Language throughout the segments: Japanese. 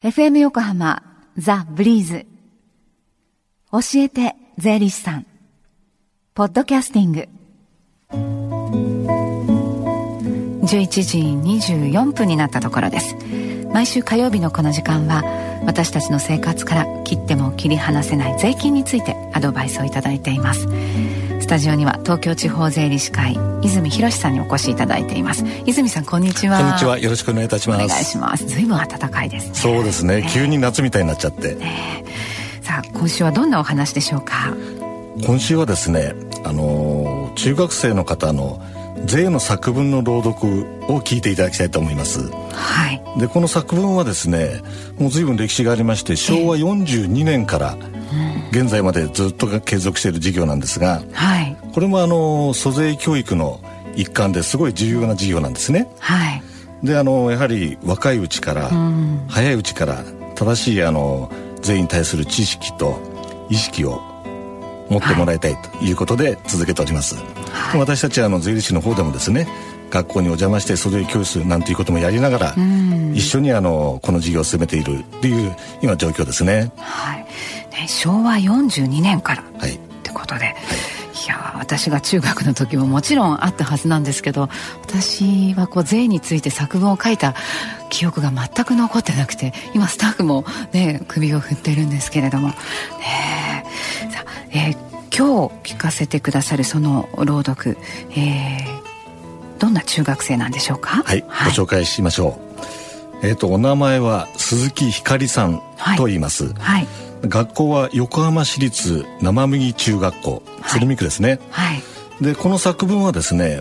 FM 横浜ザ・ブリーズ。教えて税理士さん。ポッドキャスティング。11時24分になったところです。毎週火曜日のこの時間は私たちの生活から切っても切り離せない税金についてアドバイスをいただいています。スタジオには東京地方税理士会泉博さんにお越しいただいています。泉さんこんにちは。こんにちは。よろしくお願いいたします。お願いします。随分暖かいですね。そうですね、ね、急に夏みたいになっちゃって、ね、さあ今週はどんなお話でしょうか？今週はですねあの中学生の方の税の作文の朗読を聞いていただきたいと思います。はい。でこの作文はですね、もう随分歴史がありまして、昭和42年から現在までずっと継続している事業なんですが、はい。これもあの租税教育の一環ですごい重要な事業なんですね。はい。であのやはり若いうちから、早いうちから正しいあの税に対する知識と意識を持ってもらいたいということで続けております、はい、私たちはあの税理士の方でもですね学校にお邪魔して租税教室なんていうこともやりながら一緒にあのこの事業を進めているっていう今状況ですね,、はい、ね昭和42年から。ってことで、はいいや私が中学の時ももちろんあったはずなんですけど私はこう税について作文を書いた記憶が全く残ってなくて今スタッフもね首を振ってるんですけれども。ねさえー、今日聞かせてくださるその朗読、えー、どんな中学生なんでしょうか？はい、はい、ご紹介しましょう。えっ、ー、とお名前は鈴木ひかりさんと言います、はい、はい学校は横浜市立生麦中学校鶴見区ですね、はい、でこの作文はですね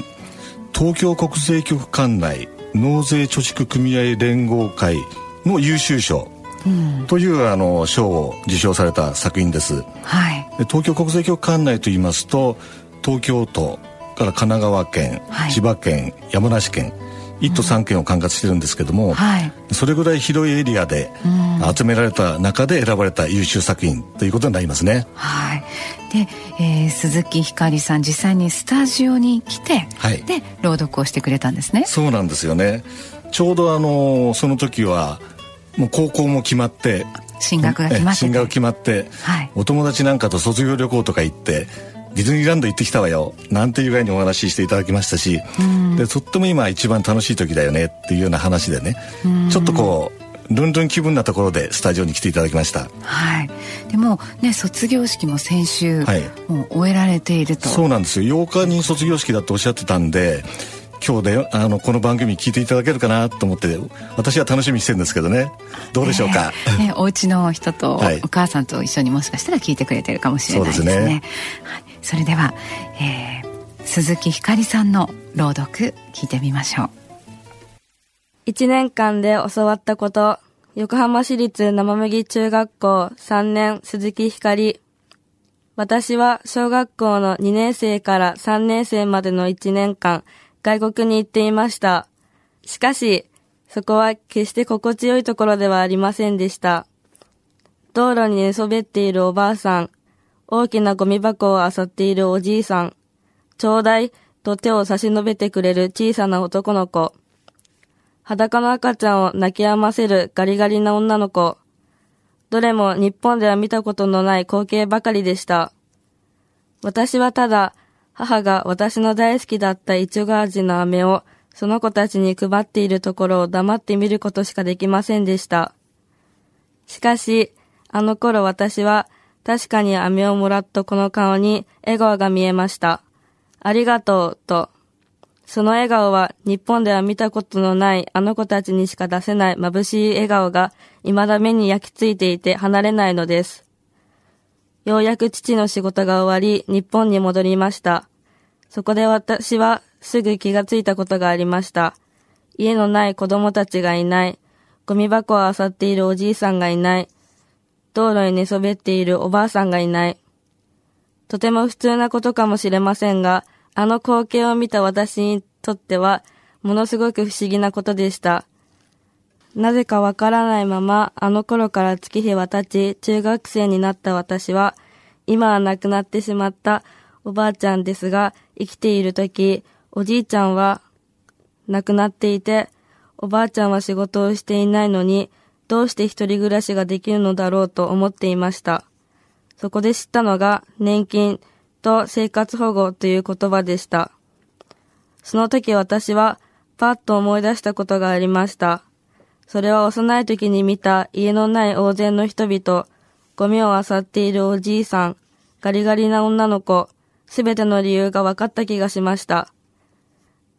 東京国税局管内納税貯蓄組合連合会の優秀賞というあの賞を受賞された作品です、はい、で東京国税局管内といいますと東京都から神奈川県、はい、千葉県山梨県1都3県を管轄してるんですけども、はい、それぐらい広いエリアで集められた中で選ばれた優秀作品ということになりますね。はい、で、えー、鈴木ひかりさん実際にスタジオに来て、はい、で朗読をしてくれたんですね。そうなんですよね。ちょうどあのその時はもう高校も決まって進学が決まって進学決まって、はい、お友達なんかと卒業旅行とか行ってディズニーランド行ってきたわよなんていう具合にお話ししていただきましたし、でとっても今一番楽しい時だよねっていうような話でね、ちょっとこうルンルン気分なところでスタジオに来ていただきました。はい。でもね卒業式も先週、はい、もう終えられていると。そうなんですよ。8日に卒業式だとおっしゃってたんで。今日であのこの番組聞いていただけるかなと思って私は楽しみにしてるんですけどね。どうでしょうか、えー、ね、お家の人と、お母さんと一緒にもしかしたら聞いてくれてるかもしれないですね。そ、ね、はい、それでは、えー、鈴木ひかりさんの朗読聞いてみましょう。1年間で教わったこと横浜市立生麦中学校3年鈴木ひかり。私は小学校の2年生から3年生までの1年間外国に行っていました。しかし、そこは決して心地よいところではありませんでした。道路に寝そべっているおばあさん、大きなゴミ箱を漁っているおじいさん、ちょうだいと手を差し伸べてくれる小さな男の子、裸の赤ちゃんを泣き止ませるガリガリな女の子、どれも日本では見たことのない光景ばかりでした。私はただ、母が私の大好きだったイチョウ味の飴をその子たちに配っているところを黙って見ることしかできませんでした。しかし、あの頃私は確かに飴をもらったこの顔に笑顔が見えました。ありがとう、と。その笑顔は日本では見たことのないあの子たちにしか出せない眩しい笑顔が未だ目に焼き付いていて離れないのです。ようやく父の仕事が終わり、日本に戻りました。そこで私はすぐ気がついたことがありました。家のない子供たちがいない。ゴミ箱を漁っているおじいさんがいない。道路に寝そべっているおばあさんがいない。とても普通なことかもしれませんが、あの光景を見た私にとっては、ものすごく不思議なことでした。なぜかわからないまま、あの頃から月日は経ち、中学生になった私は、今は亡くなってしまったおばあちゃんですが、生きている時、おじいちゃんは亡くなっていて、おばあちゃんは仕事をしていないのに、どうして一人暮らしができるのだろうと思っていました。そこで知ったのが年金と生活保護という言葉でした。その時私はパッと思い出したことがありました。それは幼い時に見た家のない大勢の人々、ゴミを漁っているおじいさん、ガリガリな女の子、すべての理由が分かった気がしました。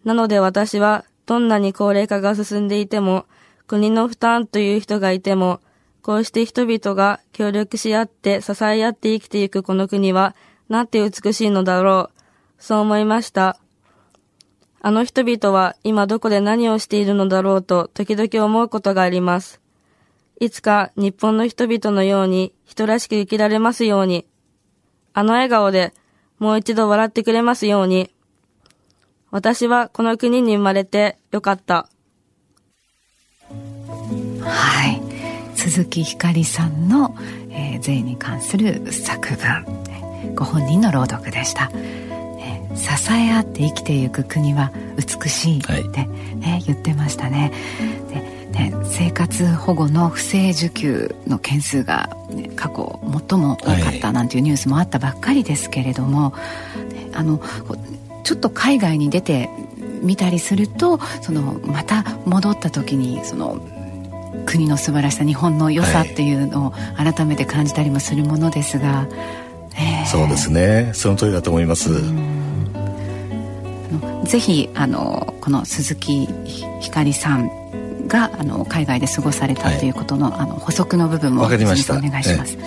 なので私は、どんなに高齢化が進んでいても、国の負担という人がいても、こうして人々が協力し合って支え合って生きていくこの国は、なんて美しいのだろう。そう思いました。あの人々は今どこで何をしているのだろうと時々思うことがあります。いつか日本の人々のように人らしく生きられますように。あの笑顔でもう一度笑ってくれますように。私はこの国に生まれてよかった。はい。鈴木ひかりさんの、えー、税に関する作文、ご本人の朗読でした。支え合って生きていく国は美しいって、ね、言ってましたねでね生活保護の不正受給の件数が、ね、過去最も多かったなんていうニュースもあったばっかりですけれども、はい、あのちょっと海外に出てみたりするとそのまた戻った時にその国の素晴らしさ日本の良さっていうのを改めて感じたりもするものですが、はいえー、そうですね。その通りだと思います。ぜひあのこの鈴木ひかりさんがあの海外で過ごされたということのはい、あの補足の部分もわかりました。お願いします。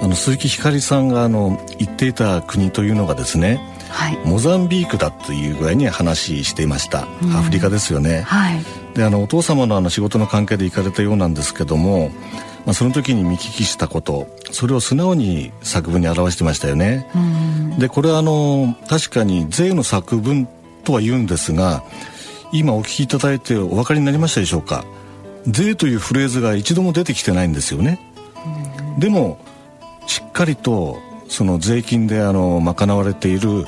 あの鈴木ひかりさんがあの行っていた国というのがですね、はい、モザンビークだという具合に話していました、うん、アフリカですよね、はい、であのお父様のあの仕事の関係で行かれたようなんですけどもまあ、その時に見聞きしたことそれを素直に作文に表してましたよね。でこれはあの確かに税の作文とは言うんですが今お聞きいただいてお分かりになりましたでしょうか？税というフレーズが一度も出てきてないんですよね。でもしっかりとその税金であの賄われている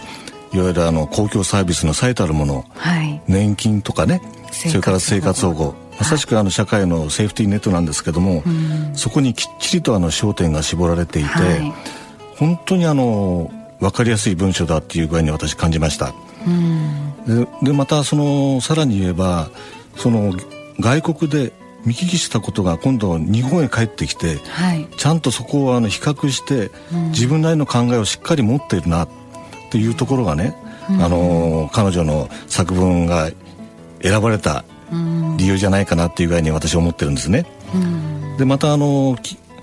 いわゆるあの公共サービスの最たるもの、はい、年金とかねそれから生活保護。まさしくあの社会のセーフティーネットなんですけども、そこにきっちりとあの焦点が絞られていて、はい、本当にあの分かりやすい文章だっていう具合に私感じました。ででまたそのさらに言えばその外国で見聞きしたことが今度日本へ帰ってきて、はい、ちゃんとそこをあの比較して、自分なりの考えをしっかり持っているなっていうところがね、あの彼女の作文が選ばれた理由じゃないかなっていう具合に私は思ってるんですね。でまたあの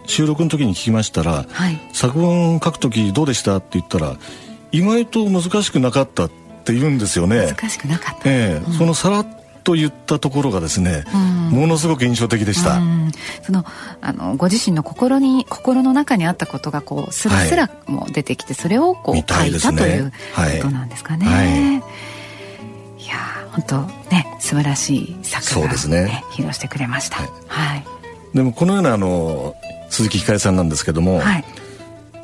収録の時に聞きましたら、はい、作文書く時どうでした？って言ったら意外と難しくなかった。って言うんですよね。難しくなかった。ええ。そのさらっと言ったところがですね、うん、ものすごく印象的でした。そのあのご自身の心に心の中にあったことがこうすらすらも出てきて、はい、それをこう書いた、ね、ということなんですかね。はい、い。や本当ね素晴らしい作画、ね、そうね。披露してくれました、はい、はい、でもこのようなあの鈴木ひかりさんなんですけども、はい、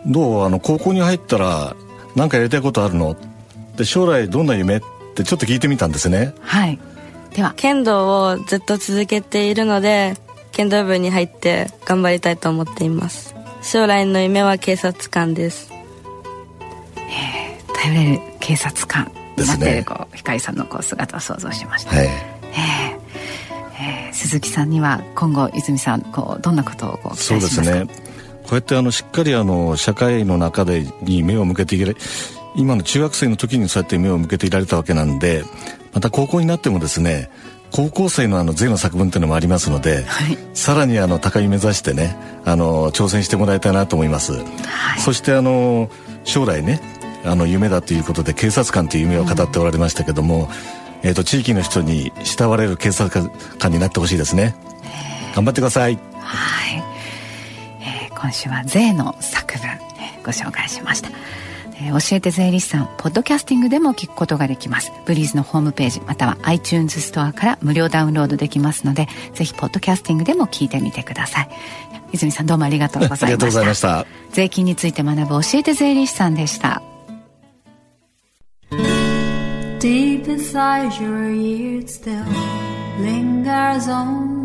どうあの高校に入ったら何かやりたいことあるの？で将来どんな夢ってちょっと聞いてみたんですね。はい。では剣道をずっと続けているので剣道部に入って頑張りたいと思っています。将来の夢は警察官です。えー、頼れる警察官。になっているこう光さんのこう姿を想像しました、はい、えー、えー、鈴木さんには今後泉さんこうどんなことをこうそうですね。こうやってあのしっかりあの社会の中でに目を向けていれ今の中学生の時にそうやって目を向けていられたわけなんでまた高校になってもですね高校生のあの税の作文っていうのもありますので、はい、さらにあの高み目指してねあの挑戦してもらいたいなと思います、はい、そしてあの将来ねあの夢だということで警察官という夢を語っておられましたけども、うん、えーと、地域の人に慕われる警察官になってほしいですね。頑張ってください。はい、えー、今週は税の作文、えー、ご紹介しましたえー、教えて税理士さんポッドキャスティングでも聞くことができます。ブリーズのホームページまたは iTunes ストアから無料ダウンロードできますのでぜひポッドキャスティングでも聞いてみてください。泉さんどうもありがとうございました。税金について学ぶ教えて税理士さんでした。Deep inside your ear still lingers on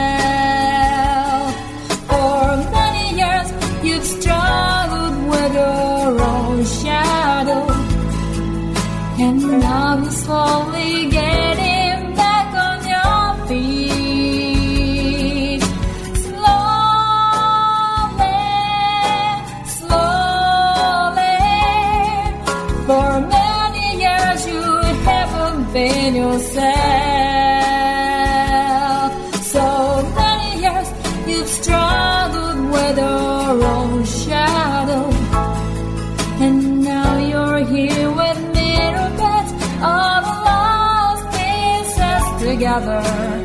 Years you haven't been yourself. So many years you've struggled with your own shadow. And now you're here with me to put all the lost pieces together.